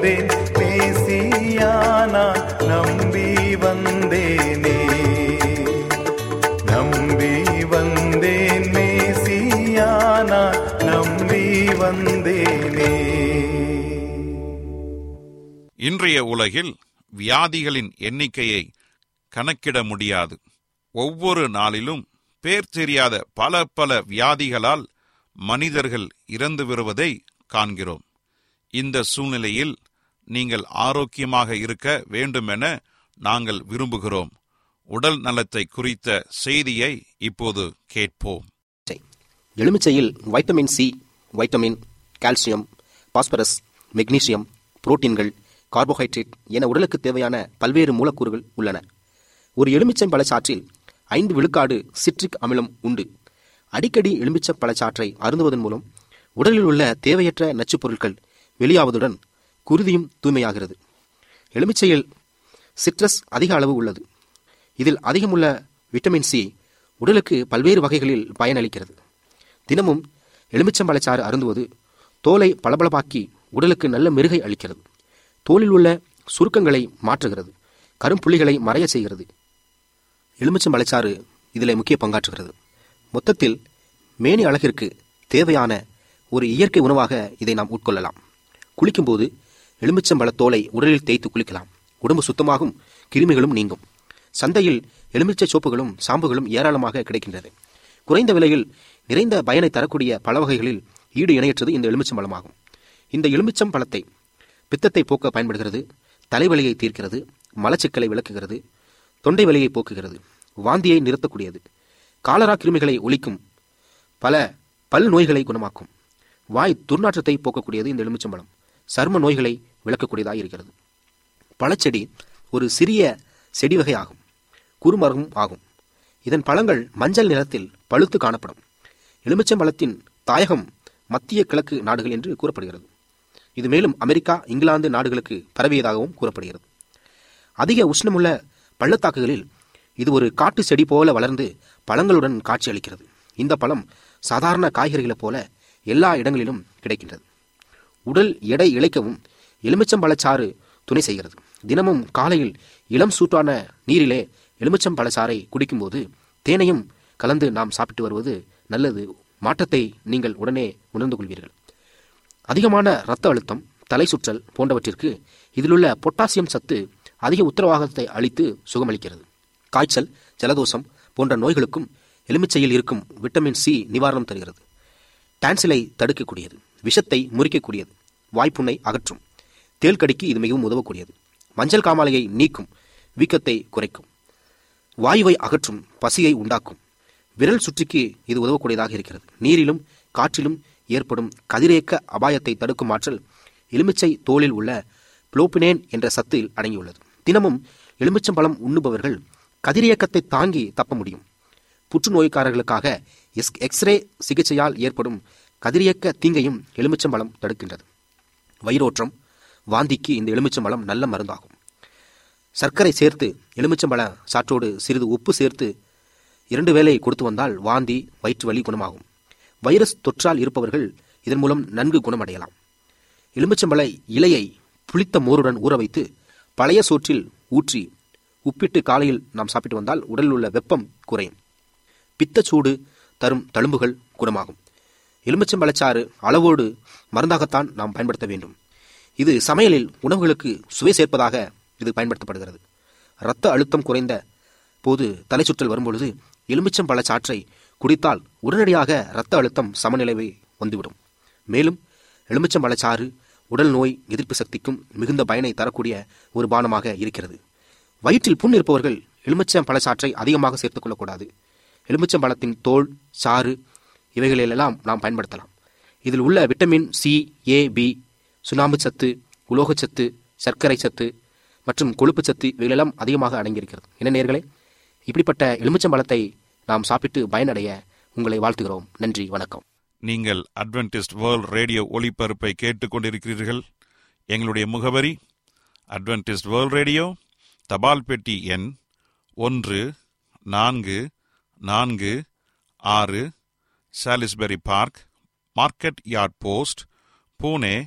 வந்தேன். நம்பி வந்தேனே. நம்பி வந்தேன். மேசியானா நம்பி வந்தேனே. இன்றைய உலகில் வியாதிகளின் எண்ணிக்கையை கணக்கிட முடியாது. ஒவ்வொரு நாளிலும் பேர் தெரியாத பல பல வியாதிகளால் மனிதர்கள் இறந்து வருவதை காண்கிறோம். இந்த சூழ்நிலையில் நீங்கள் ஆரோக்கியமாக இருக்க வேண்டுமென நாங்கள் விரும்புகிறோம். உடல் நலத்தை குறித்த செய்தியை இப்போது கேட்போம். எலுமிச்சையில் vitamin C vitamin calcium phosphorus magnesium புரோட்டீன்கள் carbohydrate என உடலுக்கு தேவையான பல்வேறு மூலக்கூறுகள் உள்ளன. ஒரு எலுமிச்சை பழச்சாற்றில் ஐந்து விழுக்காடு சிட்ரிக் அமிலம் உண்டு. அடிக்கடி எலுமிச்சை பழச்சாற்றை அருந்துவதன் மூலம் உடலில் உள்ள தேவையற்ற நச்சுப் பொருட்கள் வெளியாவதுடன் குருதியும் தூய்மையாகிறது. எலுமிச்சையில் சிட்ரஸ் அதிக அளவு உள்ளது. இதில் அதிகமுள்ள விட்டமின் சி உடலுக்கு பல்வேறு வகைகளில் பயனளிக்கிறது. தினமும் எலுமிச்சம்பழச்சாறு அருந்துவது தோலை பளபளப்பாக்கி உடலுக்கு நல்ல மெருகை அளிக்கிறது. தோலில் உள்ள சுருக்கங்களை மாற்றுகிறது. கரும்புள்ளிகளை மறைய செய்கிறது. எலுமிச்சம்பழச்சாறு இதில் முக்கிய பங்காற்றுகிறது. மொத்தத்தில் மேனி அழகிற்கு தேவையான ஒரு இயற்கை உணவாக இதை நாம் உட்கொள்ளலாம். குளிக்கும்போது எலுமிச்சம்பழத்தோலை உடலில் தேய்த்து குளிக்கலாம். உடம்பு சுத்தமாகும் கிருமிகளும் நீங்கும். சந்தையில் எலுமிச்சை சோப்புகளும் சாம்புகளும் ஏராளமாக கிடைக்கின்றது. குறைந்த விலையில் நிறைந்த பயனை தரக்கூடிய பல வகைகளில் ஈடு இணையற்றது இந்த எலுமிச்சம்பழமாகும். இந்த எலுமிச்சம் பழத்தை பித்தத்தை போக்க பயன்படுகிறது தலைவலியை தீர்க்கிறது மலச்சிக்கலை விளக்குகிறது தொண்டை வலியை போக்குகிறது வாந்தியை நிறுத்தக்கூடியது. காலரா கிருமிகளை ஒழிக்கும் பல பல் நோய்களை குணமாக்கும். வாய் துர்நாற்றத்தை போக்கக்கூடியது இந்த எலுமிச்சம்பழம். சர்ம நோய்களை விளக்கக்கூடியதாக இருக்கிறது பழச்செடி ஒரு சிறிய செடி வகை ஆகும் குறுமரம் ஆகும். இதன் பழங்கள் மஞ்சள் நிறத்தில் பழுத்து காணப்படும். எலுமிச்சம்பழத்தின் தாயகம் மத்திய கிழக்கு நாடுகள் என்று கூறப்படுகிறது. இது மேலும் அமெரிக்கா இங்கிலாந்து நாடுகளுக்கு பரவியதாகவும் கூறப்படுகிறது. அதிக உஷ்ணமுள்ள பள்ளத்தாக்குகளில் இது ஒரு காட்டு செடி போல வளர்ந்து பழங்களுடன் காட்சியளிக்கிறது. இந்த பழம் சாதாரண காய்கறிகளைப் போல எல்லா இடங்களிலும் கிடைக்கின்றது. உடல் எடை இழைக்கவும் எலுமிச்சம்பழச்சாறு துணை செய்கிறது. தினமும் காலையில் இளம் சூட்டான நீரிலே எலுமிச்சம்பழச்சாறை குடிக்கும்போது தேனையும் கலந்து நாம் சாப்பிட்டு வருவது நல்லது. மாற்றத்தை நீங்கள் உடனே உணர்ந்து கொள்வீர்கள். அதிகமான இரத்த அழுத்தம் தலை சுற்றல் போன்றவற்றிற்கு இதிலுள்ள பொட்டாசியம் சத்து அதிக உத்தரவாதத்தை அளித்து சுகமளிக்கிறது. காய்ச்சல் ஜலதோஷம் போன்ற நோய்களுக்கும் எலுமிச்சையில் இருக்கும் விட்டமின் சி நிவாரணம் தருகிறது. டான்சிலை தடுக்கக்கூடியது விஷத்தை முறிக்கக்கூடியது வாய்ப்புண்ணை அகற்றும். தேள் கடிக்கு இது மிகவும் உதவக்கூடியது. மஞ்சள் காமாலையை நீக்கும் வீக்கத்தை குறைக்கும். வாயுவை அகற்றும் பசியை உண்டாக்கும். விரல் சுற்றிக்கு இது உதவக்கூடியதாக இருக்கிறது. நீரிலும் காற்றிலும் ஏற்படும் கதிரேக்க அபாயத்தை தடுக்கும் ஆற்றல் எலுமிச்சை தோலில் உள்ள புளோபினேன் என்ற சத்தில் அடங்கியுள்ளது. தினமும் எலுமிச்சம்பழம் உண்ணுபவர்கள் கதிரியக்கத்தை தாங்கி தப்ப முடியும். புற்றுநோய்க்காரர்களுக்காக எஸ் எக்ஸ்ரே சிகிச்சையால் ஏற்படும் கதிரியக்க தீங்கையும் எலுமிச்சம்பழம் தடுக்கின்றது. வயிறோற்றம் வாந்திக்கு இந்த எலுமிச்சம்பழம் நல்ல மருந்தாகும். சர்க்கரை சேர்த்து எலுமிச்சம்பழ சாற்றோடு சிறிது உப்பு சேர்த்து இரண்டு வேலை கொடுத்து வந்தால் வாந்தி வயிற்று வலி குணமாகும். வைரஸ் தொற்றால் இருப்பவர்கள் இதன் மூலம் நன்கு குணமடையலாம். எலுமிச்சம்பழ இலையை புளித்த மோருடன் ஊற வைத்து பழைய சோற்றில் ஊற்றி உப்பிட்டு காலையில் நாம் சாப்பிட்டு வந்தால் உடலில் உள்ள வெப்பம் குறையும். பித்தச்சூடு தரும் தழும்புகள் குணமாகும். எலுமிச்சம்பழச்சாறு அளவோடு மருந்தாகத்தான் நாம் பயன்படுத்த வேண்டும். இது சமையலில் உணவுகளுக்கு சுவை சேர்ப்பதாக இது பயன்படுத்தப்படுகிறது. இரத்த அழுத்தம் குறைந்த போது தலை சுற்றல் வரும்பொழுது எலுமிச்சம் பழச்சாற்றை குடித்தால் உடனடியாக இரத்த அழுத்தம் சமநிலைவை வந்துவிடும். மேலும் எலுமிச்சம் பழச்சாறு உடல் நோய் எதிர்ப்பு சக்திக்கும் மிகுந்த பயனை தரக்கூடிய ஒரு பானமாக இருக்கிறது. வயிற்றில் புண் இருப்பவர்கள் எலுமிச்சம் பழச்சாற்றை அதிகமாக சேர்த்துக் கொள்ளக்கூடாது. எலுமிச்சம் பழத்தின் தோல் சாறு இவைகளிலெல்லாம் நாம் பயன்படுத்தலாம். இதில் உள்ள விட்டமின் சி ஏ பி சுண்ணாம்பு சத்து உலோகச்சத்து சர்க்கரை சத்து மற்றும் கொழுப்பு சத்து இவைகளெல்லாம் அதிகமாக அடங்கியிருக்கிறது. என்ன நேர்களே? இப்படிப்பட்ட எலுமிச்சம்பழத்தை நாம் சாப்பிட்டு பயனடைய உங்களை வாழ்த்துகிறோம். நன்றி வணக்கம். நீங்கள் அட்வென்டிஸ்ட் வேர்ல்ட் ரேடியோ ஒளிபரப்பை கேட்டுக்கொண்டிருக்கிறீர்கள். எங்களுடைய முகவரி அட்வென்டிஸ்ட் வேர்ல்ட் ரேடியோ தபால் பெட்டி எண் ஒன்று நான்கு நான்கு ஆறு Salisbury park market yard post Pune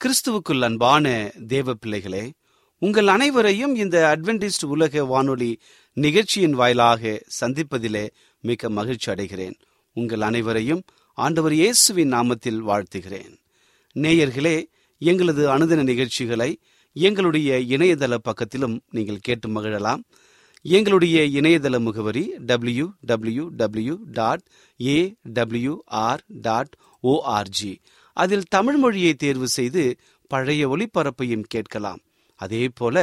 கிறிஸ்துவுக்குள் அன்பான தேவ பிள்ளைகளே உங்கள் அனைவரையும் இந்த அட்வென்டிஸ்ட் உலக வானொலி நிகழ்ச்சியின் வாயிலாக சந்திப்பதிலே மிக மகிழ்ச்சி அடைகிறேன். உங்கள் அனைவரையும் ஆண்டவர் இயேசுவின் நாமத்தில் வாழ்த்துகிறேன். நேயர்களே எங்களது அனுதின நிகழ்ச்சிகளை எங்களுடைய இணையதள பக்கத்திலும் நீங்கள் கேட்டு மகிழலாம். எங்களுடைய இணையதள முகவரி W W W dot A W R dot ORG அதில் தமிழ் மொழியை தேர்வு செய்து பழைய ஒளிபரப்பையும் கேட்கலாம். அதே போல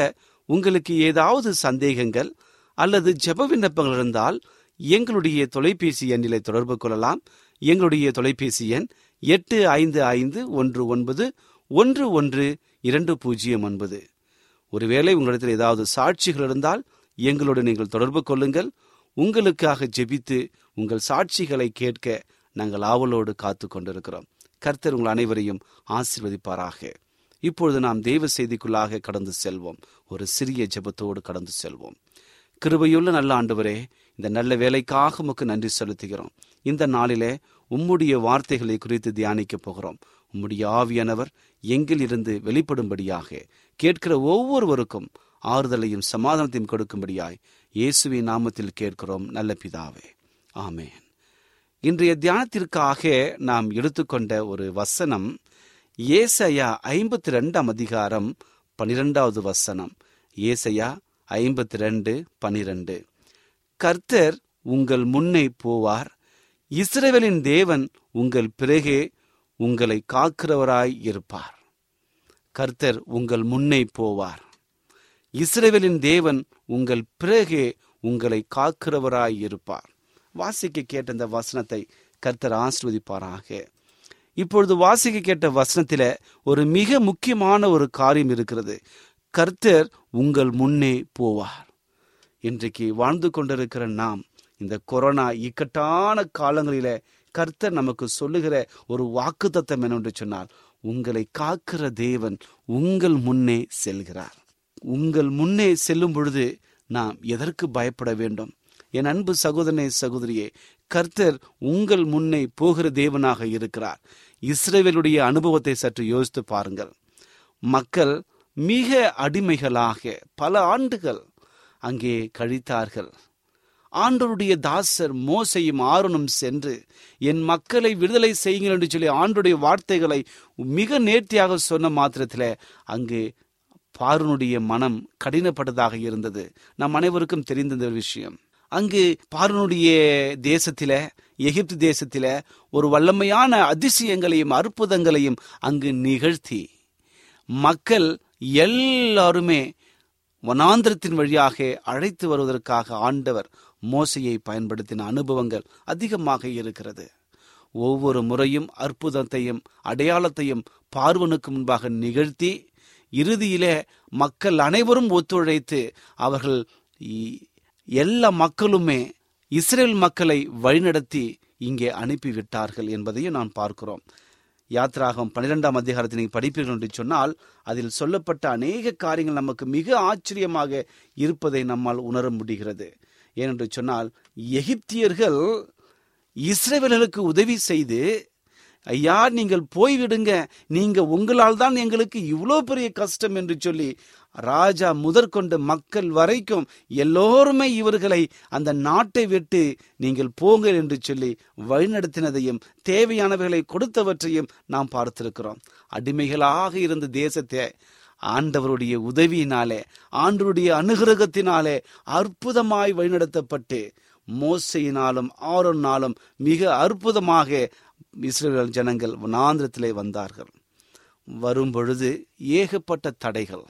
உங்களுக்கு ஏதாவது சந்தேகங்கள் அல்லது ஜெப விண்ணப்பங்கள் இருந்தால் எங்களுடைய தொலைபேசி எண்ணிலை தொடர்பு கொள்ளலாம். எங்களுடைய தொலைபேசி எண் எட்டு ஐந்து ஐந்து ஒன்று ஒன்பது ஒன்று ஒன்று இரண்டு பூஜ்ஜியம் ஒன்பது. ஒருவேளை உங்களிடத்தில் ஏதாவது சாட்சிகள் இருந்தால் எங்களோடு நீங்கள் தொடர்பு கொள்ளுங்கள். உங்களுக்காக ஜெபித்து உங்கள் சாட்சிகளை கேட்க நாங்கள் ஆவலோடு காத்து கொண்டிருக்கிறோம். கர்த்தர் உங்கள் அனைவரையும் ஆசிர்வதிப்பாராக. இப்பொழுது நாம் தெய்வ செய்திக்குள்ளாக கடந்து செல்வோம். ஒரு சிறிய ஜெபத்தோடு கடந்து செல்வோம். கிருபையுள்ள நல்ல ஆண்டவரே இந்த நல்ல வேலைக்காக உமக்கு நன்றி செலுத்துகிறோம். இந்த நாளிலே உம்முடைய வார்த்தைகளை குறித்து தியானிக்க போகிறோம். உம்முடைய ஆவியானவர் எங்கில் இருந்து வெளிப்படும்படியாக கேட்கிற ஒவ்வொருவருக்கும் ஆறுதலையும் சமாதானத்தையும் கொடுக்கும்படியாய் இயேசுவின் நாமத்தில் கேட்கிறோம். நல்ல பிதாவே. ஆமேன். இன்றைய தியானத்திற்காக நாம் எடுத்துக்கொண்ட ஒரு வசனம் ஏசையா ஐம்பத்தி ரெண்டாம் அதிகாரம் பனிரெண்டாவது வசனம். ஏசையா ஐம்பத்தி ரெண்டு பனிரெண்டு. கர்த்தர் உங்கள் முன்னே போவார். இஸ்ரவேலின் தேவன் உங்கள் பிறகே உங்களை காக்கிறவராய் இருப்பார். கர்த்தர் உங்கள் முன்னே போவார். இஸ்ரேவலின் தேவன் உங்கள் பிறகே உங்களை காக்கிறவராய் இருப்பார். வாசிக்க கேட்ட இந்த வசனத்தை கர்த்தர் ஆசிர்வதிப்பாராக. இப்பொழுது வாசிக்க கேட்ட வசனத்தில ஒரு மிக முக்கியமான ஒரு காரியம் இருக்கிறது. கர்த்தர் உங்கள் முன்னே போவார். இன்றைக்கு வாழ்ந்து கொண்டிருக்கிற நாம் இந்த கொரோனா இக்கட்டான காலங்களில கர்த்தர் நமக்கு சொல்லுகிற ஒரு வாக்கு தத்தம் என்னென்று சொன்னால் உங்களை காக்கிற தேவன் உங்கள் முன்னே செல்கிறார். உங்கள் முன்னே செல்லும் பொழுது நாம் எதற்கு பயப்பட வேண்டும்? என் அன்பு சகோதரனே சகோதரியே கர்த்தர் உங்கள் முன்னே போகிற தேவனாக இருக்கிறார். இஸ்ரேவேலுடைய அனுபவத்தை சற்று யோசித்து பாருங்கள். மக்கள் மிக அடிமைகளாக பல ஆண்டுகள் அங்கே கழித்தார்கள். ஆண்டவருடைய தாசர் மோசையும் ஆறுனும் சென்று என் மக்களை விடுதலை செய்யுங்கள் என்று சொல்லி ஆண்டுடைய வார்த்தைகளை மிக நேர்த்தியாக சொன்ன மாத்திரத்தில் அங்கு பாருனுடைய மனம் கடினப்பட்டதாக இருந்தது. நம் அனைவருக்கும் தெரிந்த இந்த விஷயம். அங்கு பார்வனுடைய தேசத்தில எகிப்து தேசத்தில ஒரு வல்லமையான அதிசயங்களையும் அற்புதங்களையும் அங்கு நிகழ்த்தி மக்கள் எல்லாருமே வனாந்திரத்தின் வழியாக அழைத்து வருவதற்காக ஆண்டவர் மோசையை பயன்படுத்தின அனுபவங்கள் அதிகமாக இருக்கிறது. ஒவ்வொரு முறையும் அற்புதத்தையும் அடையாளத்தையும் பார்வனுக்கு முன்பாக நிகழ்த்தி இறுதியிலே மக்கள் அனைவரும் ஒத்துழைத்து அவர்கள் இ- எல்லா மக்களுமே இஸ்ரேல் மக்களை வழிநடத்தி இங்கே அனுப்பிவிட்டார்கள் என்பதையும் நான் பார்க்கிறோம். யாத்ராகம் பன்னிரெண்டாம் அதிகாரத்தை நீங்கள் படிப்பீர்கள் என்று சொன்னால் அதில் சொல்லப்பட்ட அநேக காரியங்கள் நமக்கு மிக ஆச்சரியமாக இருப்பதை நம்மால் உணர முடிகிறது. ஏனென்று சொன்னால் எகிப்தியர்கள் இஸ்ரேவேலர்களுக்கு உதவி செய்து ஐயா நீங்கள் போய்விடுங்க. நீங்க உங்களால் தான் எங்களுக்கு இவ்வளோ பெரிய கஷ்டம் என்று சொல்லி ராஜா முதற்கொண்டு மக்கள் வரைக்கும் எல்லோருமே இவர்களை அந்த நாட்டை விட்டு நீங்கள் போங்கள் என்று சொல்லி வழிநடத்தினதையும் தேவையானவைகளை கொடுத்தவற்றையும் நாம் பார்த்திருக்கிறோம். அடிமைகளாக இருந்த தேசத்தை ஆண்டவருடைய உதவியினாலே ஆண்டவருடைய அனுகிரகத்தினாலே அற்புதமாய் வழிநடத்தப்பட்டு மோசையினாலும் ஆரோனாலும் மிக அற்புதமாக இஸ்ரேல் ஜனங்கள் வனாந்திரத்திலே வந்தார்கள். வரும் பொழுது ஏகப்பட்ட தடைகள்.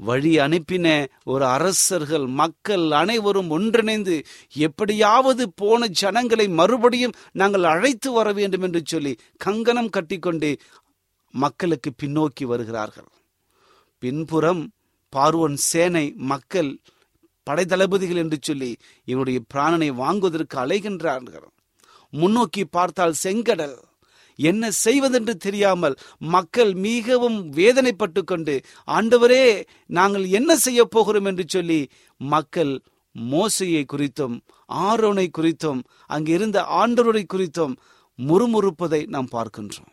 வழி அனுப்பின ஒரு அரசர்கள் மக்கள் அனைவரும் ஒன்றிணைந்து எப்படியாவது போன ஜனங்களை மறுபடியும் நாங்கள் அழைத்து வர வேண்டும் என்று சொல்லி கங்கணம் கட்டிக்கொண்டு மக்களுக்கு பின்னோக்கி வருகிறார்கள். பின்புறம் பார்வன் சேனை மக்கள் படைத்தளபதிகள் என்று சொல்லி இவனுடைய பிராணனை வாங்குவதற்கு அலைகின்றார்கள். முன்னோக்கி பார்த்தால் செங்கடல். என்ன செய்வதென்று தெரியாமல் மக்கள் மிகவும் வேதனைப்பட்டு கொண்டு ஆண்டவரே நாங்கள் என்ன செய்ய போகிறோம்? என்று சொல்லி மக்கள் மோசையை குறித்தும் ஆரோனை குறித்தும் அங்கிருந்த ஆண்டவரை குறித்தும் முறுமுறுப்பதை நாம் பார்க்கின்றோம்.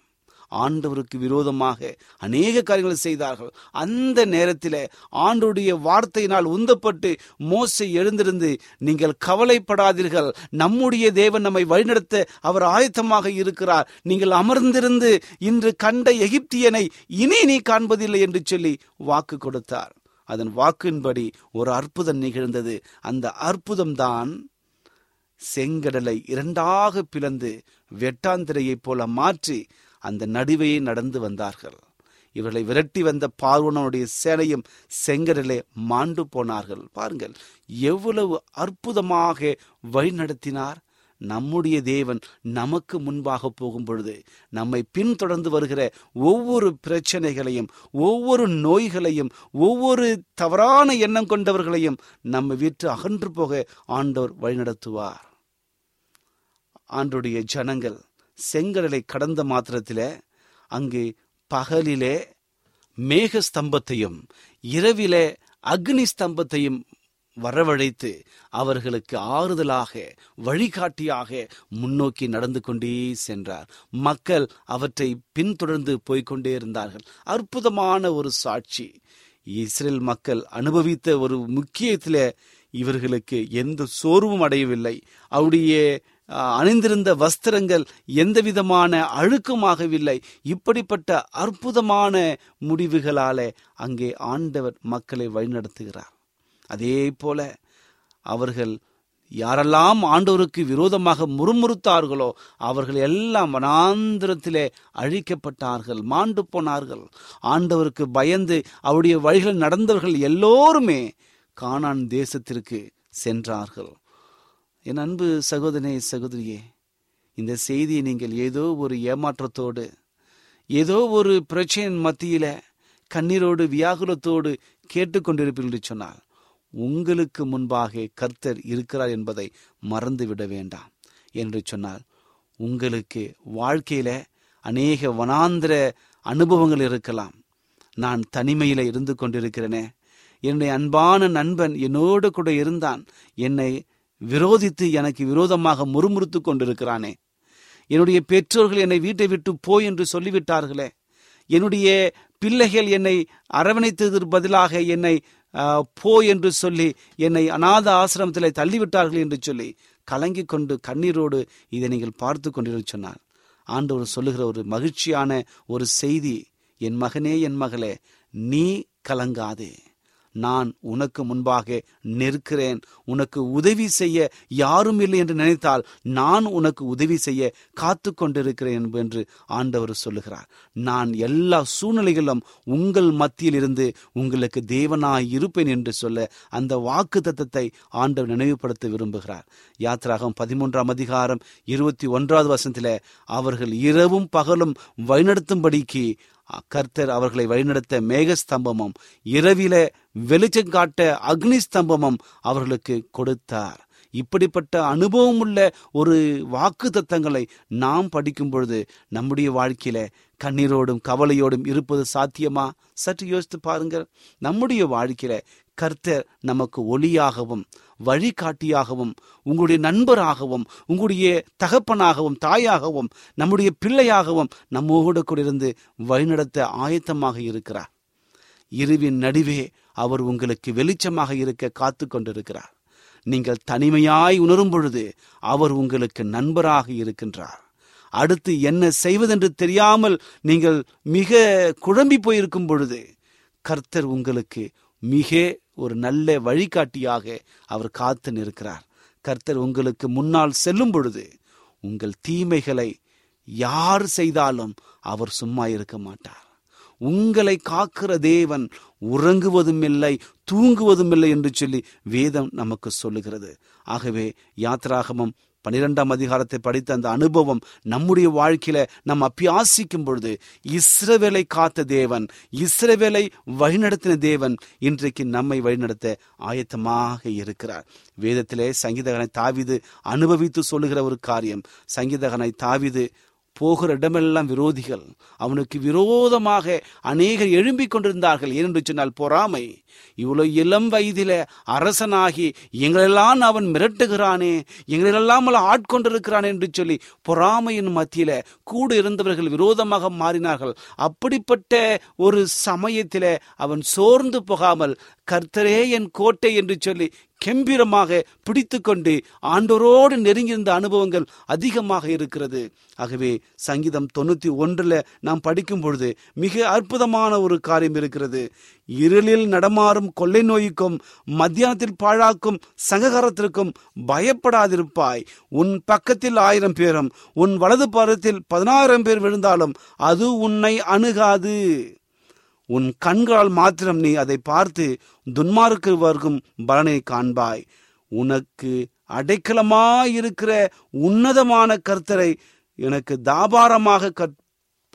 ஆண்டவருக்கு விரோதமாக அநேக காரியங்களை செய்தார்கள். அந்த நேரத்தில் ஆண்டுடைய வார்த்தையினால் உந்தப்பட்டு மோசை எழுந்திருந்து நீங்கள் கவலைப்படாதீர்கள். நம்முடைய தேவன் நம்மை வழிநடத்த அவர் ஆயத்தமாக இருக்கிறார். நீங்கள் அமர்ந்திருந்து இன்று கண்ட எகிப்தியனை இனி நீ காண்பதில்லை என்று சொல்லி வாக்கு கொடுத்தார். அதன் வாக்கின்படி ஒரு அற்புதம் நிகழ்ந்தது. அந்த அற்புதம்தான் செங்கடலை இரண்டாக பிளந்து வெட்டாந்திரையைப் போல மாற்றி அந்த நடுவையே நடந்து வந்தார்கள். இவர்களை விரட்டி வந்த பார்வனனுடைய சேனையும் செங்கடலே மாண்டு போனார்கள். பாருங்கள் எவ்வளவு அற்புதமாக வழிநடத்தினார் நம்முடைய தேவன் நமக்கு முன்பாக போகும் பொழுது நம்மை பின்தொடர்ந்து வருகிற ஒவ்வொரு பிரச்சனைகளையும் ஒவ்வொரு நோய்களையும் ஒவ்வொரு தவறான எண்ணம் கொண்டவர்களையும் நம்ம வீட்டு அகன்று போக ஆண்டவர் வழிநடத்துவார். ஆண்டுடைய ஜனங்கள் செங்கடலை கடந்த மாத்திரத்தில் அங்கு பகலிலே மேக ஸ்தம்பத்தையும் இரவிலே அக்னி ஸ்தம்பத்தையும் வரவழைத்து அவர்களுக்கு ஆறுதலாக வழிகாட்டியாக முன்னோக்கி நடந்து கொண்டே சென்றார். மக்கள் அவற்றை பின்தொடர்ந்து போய்கொண்டே இருந்தார்கள். அற்புதமான ஒரு சாட்சி. இஸ்ரேல் மக்கள் அனுபவித்த ஒரு முக்கியத்தில் இவர்களுக்கு எந்த சோர்வும் அடையவில்லை. அவருடைய அணிந்திருந்த வஸ்திரங்கள் எந்த விதமான அழுக்குமாகவில்லை. இப்படிப்பட்ட அற்புதமான முடிவுகளாலே அங்கே ஆண்டவர் மக்களை வழிநடத்துகிறார். அதே போல அவர்கள் யாரெல்லாம் ஆண்டவருக்கு விரோதமாக முறுமுறுத்தார்களோ அவர்கள் எல்லாம் வனாந்திரத்திலே அழிக்கப்பட்டார்கள் மாண்டு போனார்கள். ஆண்டவருக்கு பயந்து அவருடைய வழிகளில் நடந்தவர்கள் எல்லோருமே கானான் தேசத்திற்கு சென்றார்கள். என் அன்பு சகோதரனே சகோதரியே இந்த செய்தியை நீங்கள் ஏதோ ஒரு ஏமாற்றத்தோடு ஏதோ ஒரு பிரச்சனையின் மத்தியில கண்ணீரோடு வியாகுலத்தோடு கேட்டுக்கொண்டிருப்பீர்கள் என்று சொன்னால் உங்களுக்கு முன்பாக கர்த்தர் இருக்கிறார் என்பதை மறந்துவிட வேண்டாம் என்று சொன்னால் உங்களுக்கு வாழ்க்கையில அநேக வனாந்திர அனுபவங்கள் இருக்கலாம். நான் தனிமையில இருந்து கொண்டிருக்கிறேனே. என்னுடைய அன்பான நண்பன் என்னோடு கூட இருந்தான். என்னை விரோதித்து எனக்கு விரோதமாக முறுமுறுத்து கொண்டிருக்கிறானே. என்னுடைய பெற்றோர்கள் என்னை வீட்டை விட்டு போய் என்று சொல்லிவிட்டார்களே. என்னுடைய பிள்ளைகள் என்னை அரவணைத்ததற்கு பதிலாக என்னை போ என்று சொல்லி என்னை அநாத ஆசிரமத்தில் தள்ளிவிட்டார்கள் என்று சொல்லி கலங்கி கொண்டு கண்ணீரோடு இதை நீங்கள் பார்த்து கொண்டிருந்து சொன்னார். ஆண்டவர் சொல்லுகிற ஒரு மகிழ்ச்சியான ஒரு செய்தி என் மகனே என் மகளே நீ கலங்காதே. நான் உனக்கு முன்பாக நிற்கிறேன். உனக்கு உதவி செய்ய யாரும் இல்லை என்று நினைத்தால் நான் உனக்கு உதவி செய்ய காத்து கொண்டிருக்கிறேன் என்று ஆண்டவர் சொல்லுகிறார். நான் எல்லா சூழ்நிலைகளிலும் உங்கள் மத்தியில் இருந்து உங்களுக்கு தேவனாய் இருப்பேன் என்று சொல்ல அந்த வாக்கு தத்தத்தை ஆண்டவர் நினைவுபடுத்த விரும்புகிறார். யாத்திராகம் பதிமூன்றாம் அதிகாரம் இருபத்தி ஒன்றாவது வசனத்தில அவர்கள் இரவும் பகலும் வழிநடத்தும்படிக்கு கர்த்தர் அவர்களை வழிநடத்த மேகஸ்தம்பமும் இரவில வெளிச்சம் காட்ட அக்னி ஸ்தம்பமும் அவர்களுக்கு கொடுத்தார். இப்படிப்பட்ட அனுபவம் உள்ள ஒரு வாக்கு தத்தங்களை நாம் படிக்கும் பொழுது நம்முடைய வாழ்க்கையில கண்ணீரோடும் கவலையோடும் இருப்பது சாத்தியமா? சற்று யோசித்து பாருங்கள். நம்முடைய வாழ்க்கையில கர்த்தர் நமக்கு ஒளியாகவும் வழிகாட்டியாகவும் உங்களுடைய நண்பராகவும் உங்களுடைய தகப்பனாகவும் தாயாகவும் நம்முடைய பிள்ளையாகவும் நம்மோடு கூட இருந்து வழிநடத்த ஆயத்தமாக இருக்கிறார். இருவின் நடுவே அவர் உங்களுக்கு வெளிச்சமாக இருக்க காத்து கொண்டிருக்கிறார். நீங்கள் தனிமையாய் உணரும் பொழுது அவர் உங்களுக்கு நண்பராக இருக்கின்றார். அடுத்து என்ன செய்வதென்று தெரியாமல் நீங்கள் மிக குழம்பி போயிருக்கும் பொழுது கர்த்தர் உங்களுக்கு மிக ஒரு நல்ல வழிகாட்டியாக அவர் காத்து நிற்கிறார். கர்த்தர் உங்களுக்கு முன்னால் செல்லும் பொழுது உங்கள் தீமைகளை யார் செய்தாலும் அவர் சும்மா இருக்க மாட்டார். உங்களை காக்கிற தேவன் உறங்குவதும் இல்லை தூங்குவதும் இல்லை என்று சொல்லி வேதம் நமக்கு சொல்லுகிறது. ஆகவே யாத்ராகமம் பனிரெண்டாம் அதிகாரத்தை படித்த அந்த அனுபவம் நம்முடைய வாழ்க்கையில நாம் அப்பியாசிக்கும் பொழுது இஸ்ரவேலை காத்த தேவன் இஸ்ரவேலை வழிநடத்தின தேவன் இன்றைக்கு நம்மை வழிநடத்த ஆயத்தமாக இருக்கிறார். வேதத்திலே சங்கீதகனை தாவிது அனுபவித்து சொல்லுகிற ஒரு காரியம் சங்கீதகனை தாவிது போகிற இடமெல்லாம் விரோதிகள். அவனுக்கு விரோதமாக அநேகர் எழும்பிக் கொண்டிருந்தார்கள். ஏனென்று சொன்னால் பொறாமை. இவ்வளோ இளம் வயதில அரசனாகி எங்களெல்லாம் அவன் மிரட்டுகிறானே எங்களெல்லாம் அவன் ஆட்கொண்டிருக்கிறான் என்று சொல்லி பொறாமையின் மத்தியில கூட இருந்தவர்கள் விரோதமாக மாறினார்கள். அப்படிப்பட்ட ஒரு சமயத்தில் அவன் சோர்ந்து போகாமல் கர்த்தரே என் கோட்டை என்று சொல்லி கெம்பீரமாக பிடித்து கொண்டு ஆண்டோரோடு நெருங்கியிருந்த அனுபவங்கள் அதிகமாக இருக்கிறது. ஆகவே சங்கீதம் தொண்ணூத்தி ஒன்றுல நாம் படிக்கும் பொழுது மிக அற்புதமான ஒரு காரியம் இருக்கிறது. இருளில் நடமாறும் கொள்ளை நோய்க்கும் மத்தியானத்தில் பாழாக்கும் சங்ககாரத்திற்கும் பயப்படாதிருப்பாய். உன் பக்கத்தில் ஆயிரம் பேரும் உன் வலது பாரத்தில் பதினாயிரம் பேர் விழுந்தாலும் அது உன்னை அணுகாது. உன் கண்களால் மாத்திரம் நீ அதை பார்த்து துன்மார்க்கு வர்க்கும் பலனை காண்பாய். உனக்கு அடைக்கலமாயிருக்கிற உன்னதமான கர்த்தரை எனக்கு தாபாரமாக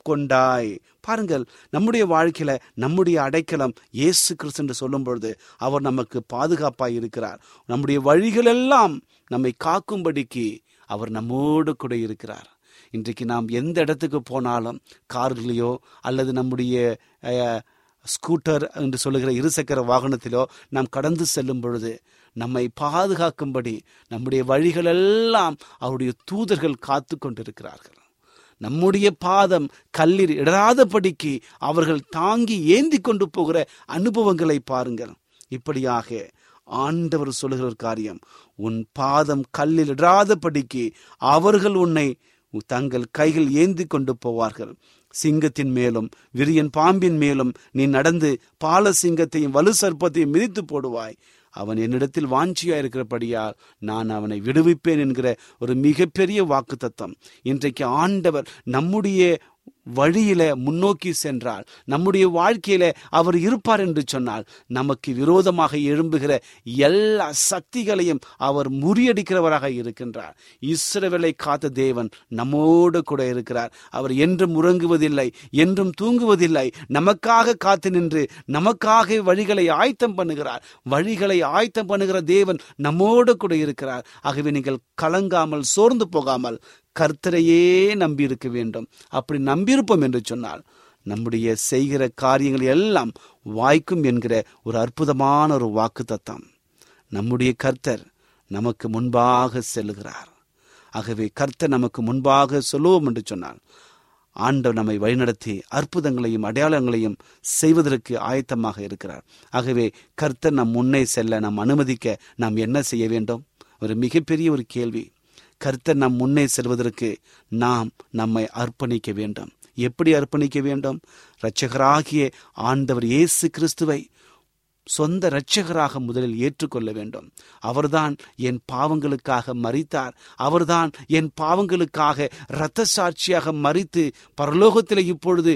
கொண்டாய் பாருங்கள் நம்முடைய வாழ்க்கையில நம்முடைய அடைக்கலம் இயேசு கிறிஸ்து என்று சொல்லும் பொழுது அவர் நமக்கு பாதுகாப்பாய் இருக்கிறார். நம்முடைய வழிகள் எல்லாம் நம்மை காக்கும்படிக்கு அவர் நம்மோடு கூட இருக்கிறார். இன்றைக்கு நாம் எந்த இடத்துக்கு போனாலும் கார்களையோ அல்லது நம்முடைய ஸ்கூட்டர் என்று சொல்லுகிற இருசக்கர வாகனத்திலோ நாம் கடந்து செல்லும் பொழுது நம்மை பாதுகாக்கும்படி நம்முடைய வழிகளெல்லாம் அவருடைய தூதர்கள் காத்து கொண்டிருக்கிறார்கள். நம்முடைய பாதம் கல்லில் இடராதபடிக்கு அவர்கள் தாங்கி ஏந்தி கொண்டு போகிற அனுபவங்களை பாருங்கள். இப்படியாக ஆண்டவர் சொல்லுகிற ஒரு காரியம் உன் பாதம் கல்லில் இடராதபடிக்கு அவர்கள் உன்னை தங்கள் கைகள் ஏந்தி கொண்டு போவார்கள். சிங்கத்தின் மேலும் விரியன் பாம்பின் மேலும் நீ நடந்து பால சிங்கத்தையும் வலு சர்ப்பத்தையும் மிதித்து போடுவாய். அவன் என்னிடத்தில் வாஞ்சியா இருக்கிறபடியால் நான் அவனை விடுவிப்பேன் என்கிற ஒரு மிகப்பெரிய வாக்கு தத்தம் இன்றைக்கு ஆண்டவர் நம்முடைய வழியில முன்னோக்கி சென்றால் நம்முடைய வாழ்க்கையில அவர் இருப்பார் என்று சொன்னால் நமக்கு விரோதமாக எழும்புகிற எல்லா சக்திகளையும் அவர் முறியடிக்கிறவராக இருக்கின்றார். இஸ்ரவேலை காத்த தேவன் நம்மோடு கூட இருக்கிறார். அவர் என்றும் உறங்குவதில்லை என்றும் தூங்குவதில்லை. நமக்காக காத்து நின்று நமக்காக வழிகளை ஆயத்தம் பண்ணுகிறார். வழிகளை ஆயத்தம் பண்ணுகிற தேவன் நம்மோடு கூட இருக்கிறார். ஆகவே நீங்கள் கலங்காமல் சோர்ந்து போகாமல் கர்த்தரையே நம்பி இருக்க வேண்டும். அப்படி நம்பியிருப்போம் என்று சொன்னால் நம்முடைய செய்கிற காரியங்கள் எல்லாம் வாய்க்கும் என்கிற ஒரு அற்புதமான ஒரு வாக்கு தத்தம் நம்முடைய கர்த்தர் நமக்கு முன்பாக செல்லுகிறார் ஆகவே கர்த்தர் நமக்கு முன்பாக சொல்லுவோம் என்று சொன்னால் ஆண்டவர் நம்மை வழிநடத்தி அற்புதங்களையும் அடையாளங்களையும் செய்வதற்கு ஆயத்தமாக இருக்கிறார். ஆகவே கர்த்தர் நம் முன்னே செல்ல நாம் அனுமதிக்க நாம் என்ன செய்ய வேண்டும்? ஒரு மிகப்பெரிய ஒரு கேள்வி. கர்த்தர் நம் முன்னே செல்வதற்கு நாம் நம்மை அர்ப்பணிக்க வேண்டும். எப்படி அர்ப்பணிக்க வேண்டும்? இரட்சகராகிய ஆண்டவர் இயேசு கிறிஸ்துவை சொந்த இரட்சகராக முதலில் ஏற்றுக்கொள்ள வேண்டும். அவர்தான் என் பாவங்களுக்காக மறித்தார் அவர்தான் என் பாவங்களுக்காக இரத்த சாட்சியாக மறித்து பரலோகத்தில் இப்பொழுது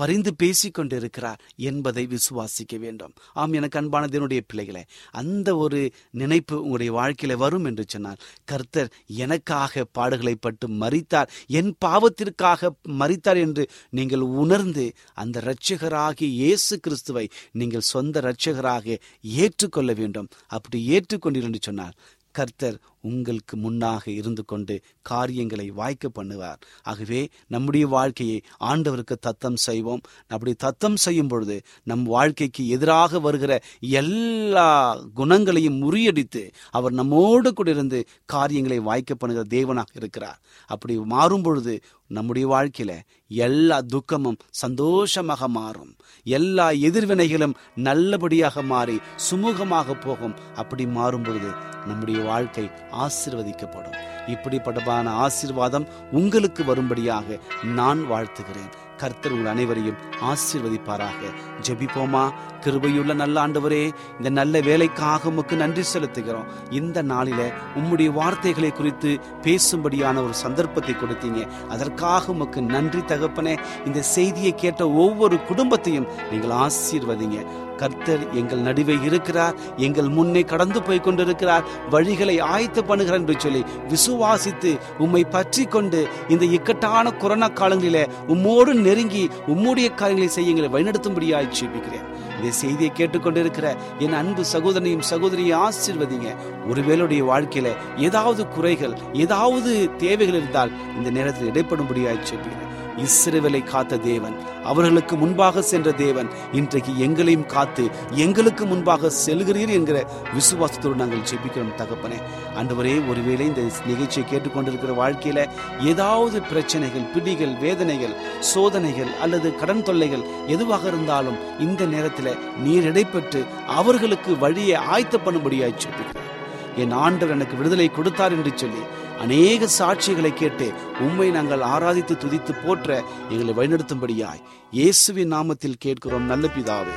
பரிந்து பேசிக் கொண்டிருக்கிறார் என்பதை விசுவாசிக்க வேண்டும். ஆம் எனக்கு அன்பானதனுடைய பிள்ளைகளே அந்த ஒரு நினைப்பு உங்களுடைய வாழ்க்கையில வரும் என்று சொன்னார் கர்த்தர் எனக்காக பாடுகளை பட்டு மறித்தார் என் பாவத்திற்காக மறித்தார் என்று நீங்கள் உணர்ந்து அந்த இரட்சகராகி இயேசு கிறிஸ்துவை நீங்கள் சொந்த இரட்சகராக ஏற்றுக்கொள்ள வேண்டும். அப்படி ஏற்றுக்கொண்டீர் என்று சொன்னார் கர்த்தர் உங்களுக்கு முன்னாக இருந்து கொண்டு காரியங்களை வாய்க்க பண்ணுவார். ஆகவே நம்முடைய வாழ்க்கையை ஆண்டவருக்கு தத்தம் செய்வோம். அப்படி தத்தம் செய்யும் பொழுது நம் வாழ்க்கைக்கு எதிராக வருகிற எல்லா குணங்களையும் முறியடித்து அவர் நம்மோடு கூட இருந்து காரியங்களை வாய்க்க பண்ணுகிற தேவனாக இருக்கிறார். அப்படி மாறும் பொழுது நம்முடைய வாழ்க்கையில எல்லா துக்கமும் சந்தோஷமாக மாறும். எல்லா எதிர்வினைகளும் நல்லபடியாக மாறி சுமூகமாக போகும். அப்படி மாறும் பொழுது நம்முடைய வாழ்க்கை ஆசிர்வதிக்கப்படும். இப்படிப்பட்டமான ஆசிர்வாதம் உங்களுக்கு வரும்படியாக நான் வாழ்த்துகிறேன். கர்த்தர் உங்கள் அனைவரையும் ஆசிர்வதிப்பாராக. ஜெபிப்போமா? கிருபையுள்ள நல்ல ஆண்டவரே இந்த நல்ல வேலைக்காக உமக்கு நன்றி செலுத்துகிறோம். இந்த நாளில உம்முடைய வார்த்தைகளை குறித்து பேசும்படியான ஒரு சந்தர்ப்பத்தை கொடுத்தீங்க. அதற்காக உமக்கு நன்றி தகப்பனே இந்த செய்தியை கேட்ட ஒவ்வொரு குடும்பத்தையும் நீங்கள் ஆசீர்வதிங்க. கர்த்தர் எங்கள் நடுவே இருக்கிறார் எங்கள் முன்னே கடந்து போய் கொண்டிருக்கிறார் வழிகளை ஆயத்து பண்ணுகிறார் என்று சொல்லி விசுவாசித்து உம்மை பற்றி கொண்டு இந்த இக்கட்டான கொரோனா காலங்களிலே உம்மோடு நெருங்கி உம்முடைய காரியங்களை செய்ய எங்களை வழிநடத்தும்படியாய் ஜெபிக்கிறேன். இந்த செய்தியை கேட்டுக்கொண்டிருக்கிற என் அன்பு சகோதரனையும் சகோதரியை ஆசீர்வதிங்க. ஒருவேளுடைய வாழ்க்கையில ஏதாவது குறைகள் ஏதாவது தேவைகள் இருந்தால் இந்த நேரத்தில் இடைப்படும்படியாய் ஜெபிக்கிறேன். இஸ்ரேவலை காத்த தேவன். அவர்களுக்கு முன்பாக சென்ற தேவன். இன்றைக்கு எங்களையும் காத்து எங்களுக்கு முன்பாக செல்கிறீர் என்கிற விசுவாசத்தோடு நாங்கள் ஜெபிக்கிறோம் தகப்பனே. அன்றுவரே ஒருவேளை இந்த நிகழ்ச்சியை கேட்டுக்கொண்டிருக்கிற வாழ்க்கையில ஏதாவது பிரச்சனைகள் பிடிகள் வேதனைகள் சோதனைகள் அல்லது கடன் தொல்லைகள் எதுவாக இருந்தாலும் இந்த நேரத்தில் நீர் இடைப்பட்டு அவர்களுக்கு வழியை ஆயத்த பண்ணும்படியாய் ஜெபிக்கிறேன். என் ஆண்டவர் எனக்கு விடுதலை கொடுத்தார் என்று சொல்லி அநேக சாட்சிகளை கேட்டு உண்மை நாங்கள் ஆராதித்து துதித்து போற்ற எங்களை வழிநடத்தும்படியாய் இயேசுவின் நாமத்தில் கேட்கிறோம் நல்ல பிதாவே.